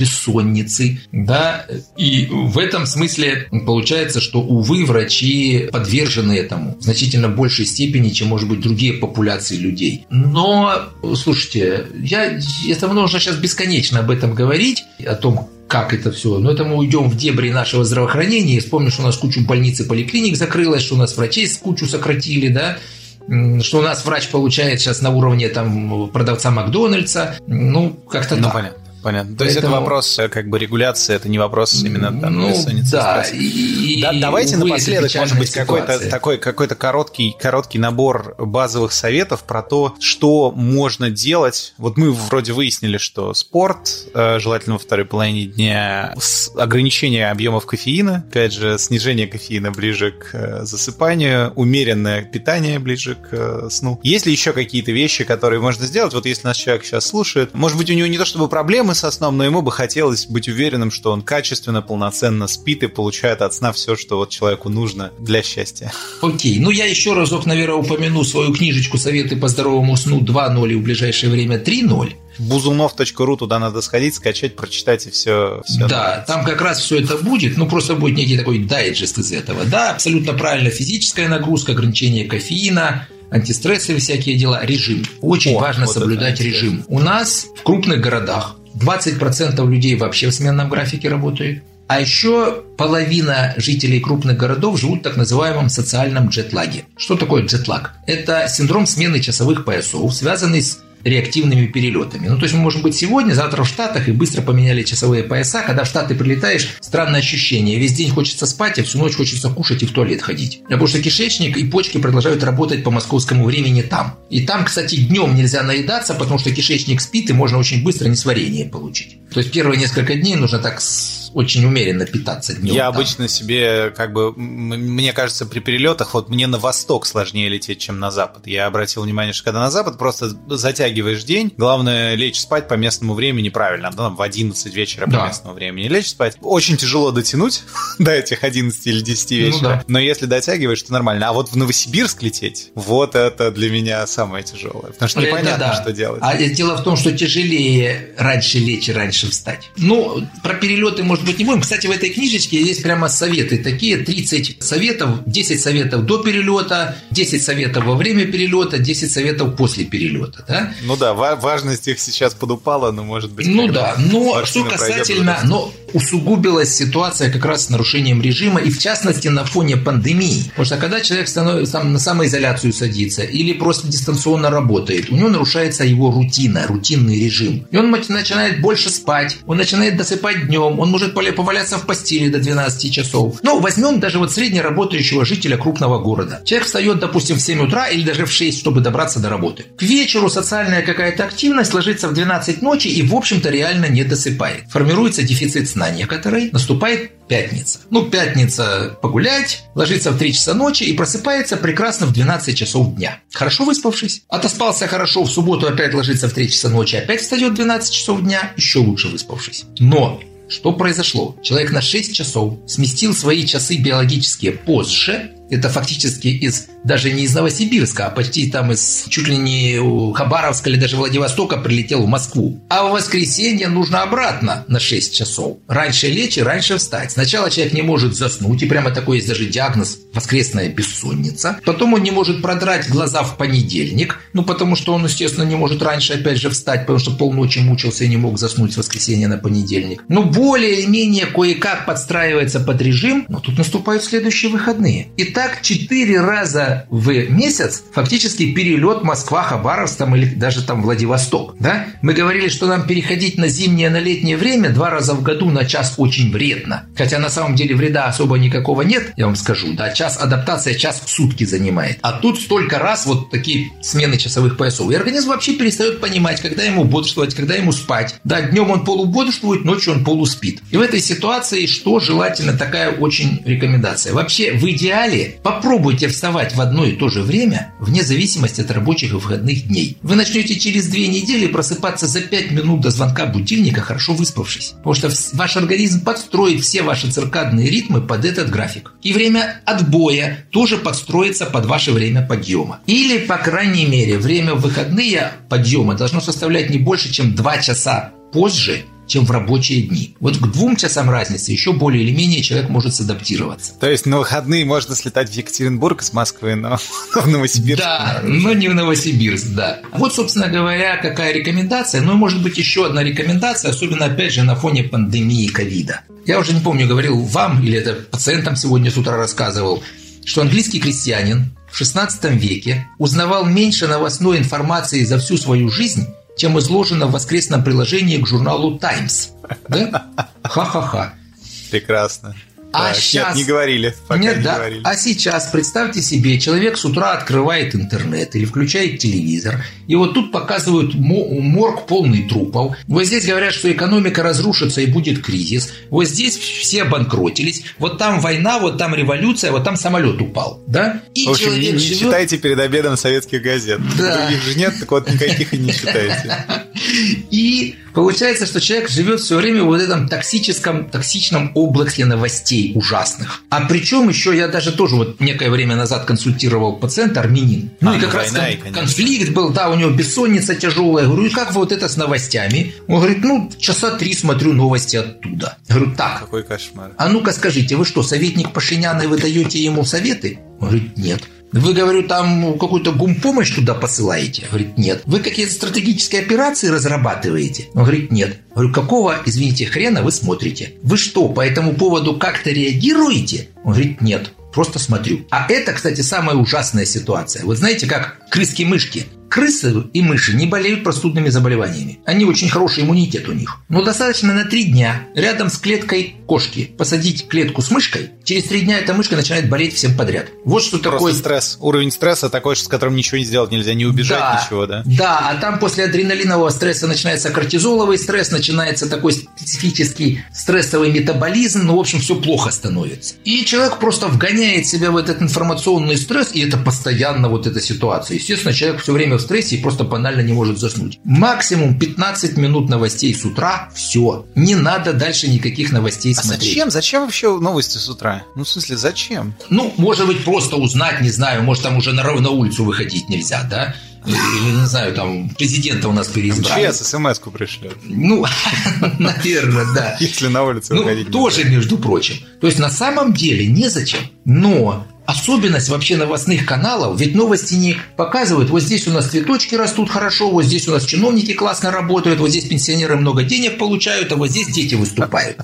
бессонницы, да, и в этом смысле получается, что, увы, врачи подвержены этому в значительно большей степени, чем, может быть, другие популяции людей. Но, слушайте, я это можно сейчас бесконечно об этом говорить, о том, как это все. Но это мы уйдем в дебри нашего здравоохранения и вспомним, что у нас кучу больниц и поликлиник закрылось, что у нас врачей кучу сократили, да, что у нас врач получает сейчас на уровне там продавца Макдональдса. Ну, как-то ну, так. Понятно. Понятно. То Поэтому... есть это вопрос э, как бы регуляции, это не вопрос именно там ну, да, и, да. Давайте напоследок, может быть, какой-то такой какой-то короткий короткий набор базовых советов про то, что можно делать. Вот мы вроде выяснили, что спорт, э, желательно во второй половине дня, ограничение объемов кофеина, опять же, снижение кофеина ближе к э, засыпанию, умеренное питание ближе к сну. Есть ли еще какие-то вещи, которые можно сделать? Вот если наш человек сейчас слушает, может быть, у него не то чтобы проблемы проблемы со сном, но ему бы хотелось быть уверенным, что он качественно, полноценно спит и получает от сна все, что вот человеку нужно для счастья. Окей, ну я еще разок, наверное, упомяну свою книжечку «Советы по здоровому сну 2.0» и в ближайшее время 3.0 бузунов.ру, туда надо сходить, скачать, прочитать и все. все да, нравится. там как раз все это будет, ну просто будет некий такой дайджест из этого. Да, абсолютно правильно, физическая нагрузка, ограничение кофеина, антистрессы, всякие дела, режим. Очень О, важно вот соблюдать режим. У нас в крупных городах 20% людей вообще в сменном графике работают. А еще половина жителей крупных городов живут в так называемом социальном джетлаге. Что такое джетлаг? Это синдром смены часовых поясов, связанный с реактивными перелетами. Ну, то есть мы можем быть сегодня, завтра в Штатах и быстро поменяли часовые пояса. Когда в Штаты прилетаешь, странное ощущение. Весь день хочется спать, а всю ночь хочется кушать и в туалет ходить. Потому что кишечник и почки продолжают работать по московскому времени там. И там, кстати, днем нельзя наедаться, потому что кишечник спит и можно очень быстро несварение получить. То есть первые несколько дней нужно так очень умеренно питаться днем. Я там. обычно себе, как бы, мне кажется, при перелетах, вот мне на восток сложнее лететь, чем на запад. Я обратил внимание, что когда на запад просто затягиваешь день, главное лечь спать по местному времени правильно, да, в 11 вечера да. по местному времени лечь спать. Очень тяжело дотянуть до этих 11 или 10 вечера, ну, да. но если дотягиваешь, то нормально. А вот в Новосибирск лететь, вот это для меня самое тяжелое, потому что непонятно, да. что делать. А дело в том, что тяжелее раньше лечь и раньше встать. Ну, про перелеты, может быть, не будем. Кстати, в этой книжечке есть прямо советы такие, 30 советов, 10 советов до перелета, 10 советов во время перелета, 10 советов после перелета. Да? Ну да, важность их сейчас подупала, но может быть... Ну да, но что касательно... Но усугубилась ситуация как раз с нарушением режима и в частности на фоне пандемии. Потому что когда человек становится там, на самоизоляцию садится или просто дистанционно работает, у него нарушается его рутина, рутинный режим. И он начинает больше спать, он начинает досыпать днем, он может поваляться в постели до 12 часов. Ну, возьмем даже вот средне работающего жителя крупного города. Человек встает, допустим, в 7 утра или даже в 6, чтобы добраться до работы. К вечеру социальная какая-то активность ложится в 12 ночи и, в общем-то, реально не досыпает. Формируется дефицит сна некоторый, наступает пятница. Ну, пятница погулять, ложится в 3 часа ночи и просыпается прекрасно в 12 часов дня. Хорошо выспавшись. Отоспался хорошо, в субботу опять ложится в 3 часа ночи, опять встает в 12 часов дня, еще лучше выспавшись. Но что произошло? Человек на 6 часов сместил свои часы биологические позже, это фактически из даже не из Новосибирска, а почти там из чуть ли не Хабаровска или даже Владивостока прилетел в Москву. А в воскресенье нужно обратно на 6 часов. Раньше лечь и раньше встать. Сначала человек не может заснуть, и прямо такой есть даже диагноз воскресная бессонница. Потом он не может продрать глаза в понедельник, ну потому что он, естественно, не может раньше опять же встать, потому что полночи мучился и не мог заснуть с воскресенья на понедельник. Ну более-менее кое-как подстраивается под режим, но тут наступают следующие выходные. И так четыре раза в месяц фактически перелет Москва-Хабаровск там, или даже там Владивосток. Да? Мы говорили, что нам переходить на зимнее, на летнее время два раза в году на час очень вредно. Хотя на самом деле вреда особо никакого нет, я вам скажу. Да, час адаптация, час в сутки занимает. А тут столько раз вот такие смены часовых поясов. И организм вообще перестает понимать, когда ему бодрствовать, когда ему спать. Да, днем он полубодрствует, ночью он полуспит. И в этой ситуации что желательно такая очень рекомендация. Вообще в идеале Попробуйте вставать в одно и то же время, вне зависимости от рабочих и выходных дней. Вы начнете через две недели просыпаться за 5 минут до звонка будильника, хорошо выспавшись. Потому что ваш организм подстроит все ваши циркадные ритмы под этот график. И время отбоя тоже подстроится под ваше время подъема. Или, по крайней мере, время выходные подъема должно составлять не больше, чем 2 часа позже, чем в рабочие дни. Вот к двум часам разницы еще более или менее человек может садаптироваться. То есть на выходные можно слетать в Екатеринбург с Москвы, но в Новосибирск. Да, но не в Новосибирск, да. Вот, собственно говоря, какая рекомендация. Ну, может быть, еще одна рекомендация, особенно, опять же, на фоне пандемии ковида. Я уже не помню, говорил вам или это пациентам сегодня с утра рассказывал, что английский крестьянин в XVI веке узнавал меньше новостной информации за всю свою жизнь, чем изложено в воскресном приложении к журналу «Таймс». Да? Ха-ха-ха. Прекрасно. А так, сейчас... Нет, не говорили. Пока нет, не да. говорили. А сейчас представьте себе, человек с утра открывает интернет или включает телевизор, и вот тут показывают морг полный трупов. Вот здесь говорят, что экономика разрушится и будет кризис. Вот здесь все обанкротились. Вот там война, вот там революция, вот там самолет упал. Да? И В общем, не, не живет... читайте перед обедом советских газет. Да. Других же нет, так вот никаких и не читайте. И получается, что человек живет все время в этом токсическом, токсичном облаке новостей ужасных. А причем еще я даже тоже вот некое время назад консультировал пациента армянин. Ну а, и как ну, раз война, кон- конфликт был, да, у него бессонница тяжелая. Я говорю, и как вы вот это с новостями? Он говорит, ну, часа три смотрю новости оттуда. Я говорю, так. Какой кошмар. А ну-ка скажите, вы что, советник Пашиняна, вы даете ему советы? Он говорит, нет. Вы, говорю, там какую-то гумпомощь туда посылаете? Говорит, нет. Вы какие-то стратегические операции разрабатываете? Он говорит, нет. Говорю, какого, извините, хрена вы смотрите? Вы что, по этому поводу как-то реагируете? Он говорит, нет просто смотрю. А это, кстати, самая ужасная ситуация. Вот знаете, как крыски-мышки. Крысы и мыши не болеют простудными заболеваниями. Они очень хороший иммунитет у них. Но достаточно на три дня рядом с клеткой кошки посадить клетку с мышкой. Через три дня эта мышка начинает болеть всем подряд. Вот что Просто такое. стресс. Уровень стресса такой, с которым ничего не сделать нельзя, не убежать, да, ничего, да? Да, а там после адреналинового стресса начинается кортизоловый стресс, начинается такой специфический стрессовый метаболизм. Ну, в общем, все плохо становится. И человек просто вгоняет себя в этот информационный стресс, и это постоянно вот эта ситуация. Естественно, человек все время в стрессе и просто банально не может заснуть. Максимум 15 минут новостей с утра, все. Не надо дальше никаких новостей а смотреть. зачем? Зачем вообще новости с утра? Ну, в смысле, зачем? Ну, может быть, просто узнать, не знаю, может, там уже на, на улицу выходить нельзя, да? Или, не знаю, там, президента у нас переизбрали. МЧС смс-ку пришлет. Ну, наверное, да. Если на улице ну, выходить. Тоже, между прочим. То есть, на самом деле, незачем. Но особенность вообще новостных каналов, ведь новости не показывают, вот здесь у нас цветочки растут хорошо, вот здесь у нас чиновники классно работают, вот здесь пенсионеры много денег получают, а вот здесь дети выступают.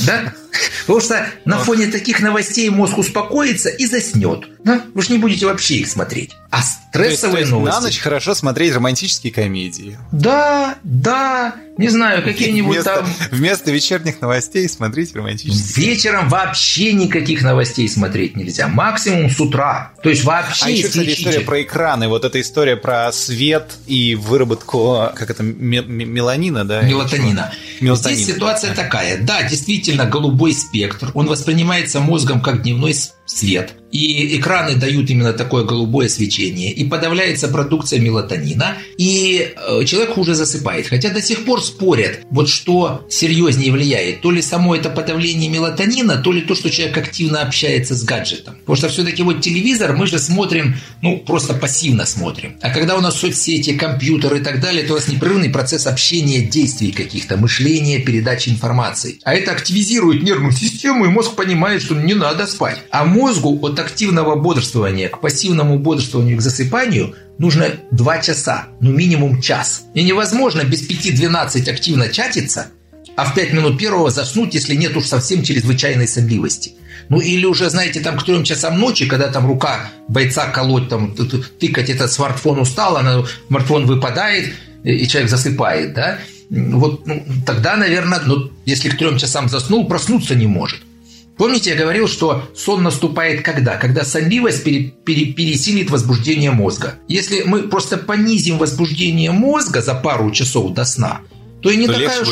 Да? Потому что на фоне таких новостей мозг успокоится и заснет. Да? Вы же не будете вообще их смотреть. А стрессовые то есть, новости... на ночь хорошо смотреть романтические комедии. Да, да, не знаю, какие-нибудь вместо, там... Вместо вечерних новостей смотреть романтические. Вечером вообще никаких новостей смотреть нельзя. Максимум с утра. То есть вообще А еще, кстати, история про экраны. Вот эта история про свет и выработку, как это, меланина, да? Мелатонина. Мелатонина. Здесь ситуация такая. Да, действительно, голубой спектр. Он воспринимается мозгом как дневной свет. И экраны дают именно такое голубое свечение. И подавляется продукция мелатонина. И э, человек хуже засыпает. Хотя до сих пор спорят, вот что серьезнее влияет. То ли само это подавление мелатонина, то ли то, что человек активно общается с гаджетом. Потому что все-таки вот телевизор мы же смотрим, ну, просто пассивно смотрим. А когда у нас соцсети, компьютер и так далее, то у нас непрерывный процесс общения, действий каких-то, мышления, передачи информации. А это активизирует нервную систему, и мозг понимает, что не надо спать. А мозгу от активного бодрствования к пассивному бодрствованию, к засыпанию нужно 2 часа, ну минимум час. И невозможно без 5-12 активно чатиться, а в 5 минут первого заснуть, если нет уж совсем чрезвычайной сонливости. Ну или уже, знаете, там к трем часам ночи, когда там рука бойца колоть, там, тыкать этот смартфон устал, она, смартфон выпадает, и человек засыпает, да, вот ну, тогда, наверное, ну, если к трем часам заснул, проснуться не может. Помните, я говорил, что сон наступает когда? Когда сонливость пере, пере, пересилит возбуждение мозга. Если мы просто понизим возбуждение мозга за пару часов до сна, то и не, то такая, уж,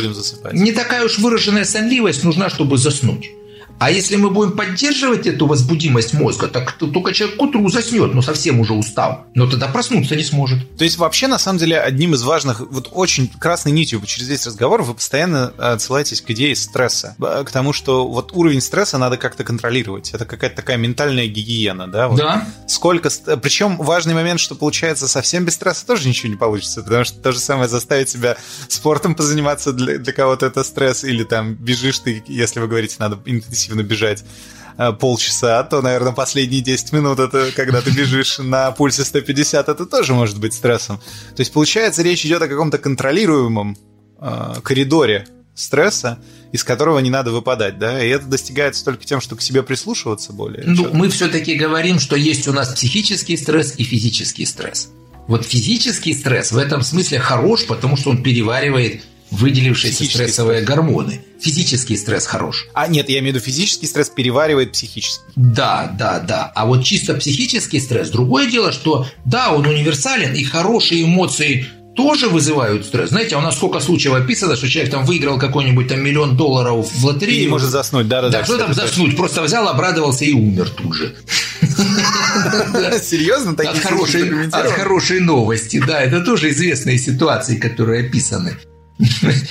не такая уж выраженная сонливость нужна, чтобы заснуть. А если мы будем поддерживать эту возбудимость мозга, так только человек к утру заснет, но совсем уже устал. Но тогда проснуться не сможет. То есть вообще, на самом деле, одним из важных, вот очень красной нитью через весь разговор вы постоянно отсылаетесь к идее стресса. К тому, что вот уровень стресса надо как-то контролировать. Это какая-то такая ментальная гигиена, да? Вот да. Сколько... Причем важный момент, что получается совсем без стресса тоже ничего не получится, потому что то же самое заставить себя спортом позаниматься для, для кого-то это стресс, или там бежишь ты, если вы говорите, надо интенсивно интенсивно бежать э, полчаса, то, наверное, последние 10 минут, это когда ты бежишь на пульсе 150, это тоже может быть стрессом. То есть, получается, речь идет о каком-то контролируемом э, коридоре стресса, из которого не надо выпадать, да, и это достигается только тем, что к себе прислушиваться более. Ну, мы все-таки говорим, что есть у нас психический стресс и физический стресс. Вот физический стресс в этом смысле хорош, потому что он переваривает выделившиеся стрессовые стресс. гормоны. Физический стресс хорош. А нет, я имею в виду физический стресс переваривает психический. Да, да, да. А вот чисто психический стресс, другое дело, что да, он универсален, и хорошие эмоции тоже вызывают стресс. Знаете, а у нас сколько случаев описано, что человек там выиграл какой-нибудь там миллион долларов в лотерею. И не может заснуть, да-да-да. Да, что там заснуть? Просто взял, обрадовался и умер тут же. Серьезно? От хорошей новости, да. Это тоже известные ситуации, которые описаны.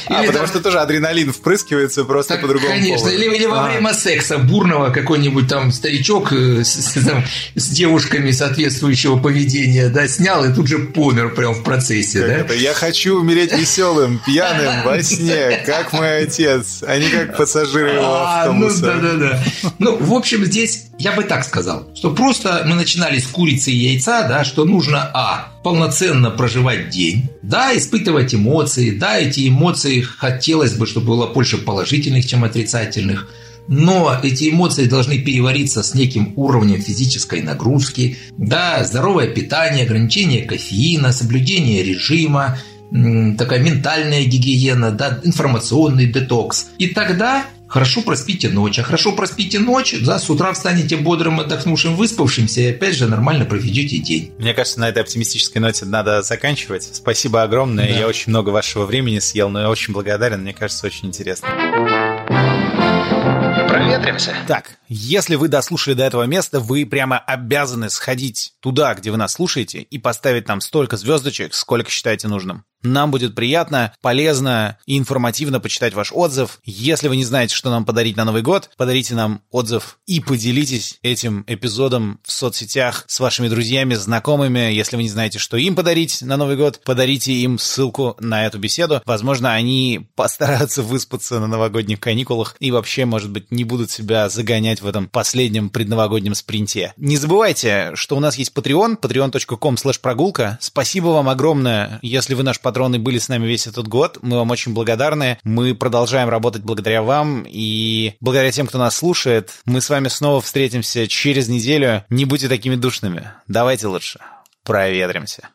А, потому что тоже адреналин впрыскивается просто так, по-другому Конечно, или, или во а. время секса бурного какой-нибудь там старичок э, с, там, с девушками соответствующего поведения, да, снял и тут же помер прям в процессе, как да? Это? Я хочу умереть веселым, пьяным, во сне, как мой отец, а не как пассажиры его а, автобуса. Ну, да, да, да. Ну, в общем, здесь я бы так сказал, что просто мы начинали с курицы и яйца, да, что нужно, а, полноценно проживать день, да, испытывать эмоции, да, эти эмоции хотелось бы, чтобы было больше положительных, чем отрицательных, но эти эмоции должны перевариться с неким уровнем физической нагрузки, да, здоровое питание, ограничение кофеина, соблюдение режима, такая ментальная гигиена, да, информационный детокс. И тогда Хорошо проспите ночь, а хорошо проспите ночь, да, с утра встанете бодрым, отдохнувшим, выспавшимся, и опять же нормально проведете день. Мне кажется, на этой оптимистической ноте надо заканчивать. Спасибо огромное, да. я очень много вашего времени съел, но я очень благодарен, мне кажется, очень интересно. Проветримся. Так, если вы дослушали до этого места, вы прямо обязаны сходить туда, где вы нас слушаете, и поставить там столько звездочек, сколько считаете нужным. Нам будет приятно, полезно и информативно почитать ваш отзыв. Если вы не знаете, что нам подарить на Новый год, подарите нам отзыв и поделитесь этим эпизодом в соцсетях с вашими друзьями, знакомыми. Если вы не знаете, что им подарить на Новый год, подарите им ссылку на эту беседу. Возможно, они постараются выспаться на новогодних каникулах и вообще, может быть, не будут себя загонять догонять в этом последнем предновогоднем спринте. Не забывайте, что у нас есть Patreon, patreon.com slash прогулка. Спасибо вам огромное, если вы наш патрон и были с нами весь этот год. Мы вам очень благодарны. Мы продолжаем работать благодаря вам и благодаря тем, кто нас слушает. Мы с вами снова встретимся через неделю. Не будьте такими душными. Давайте лучше проветримся.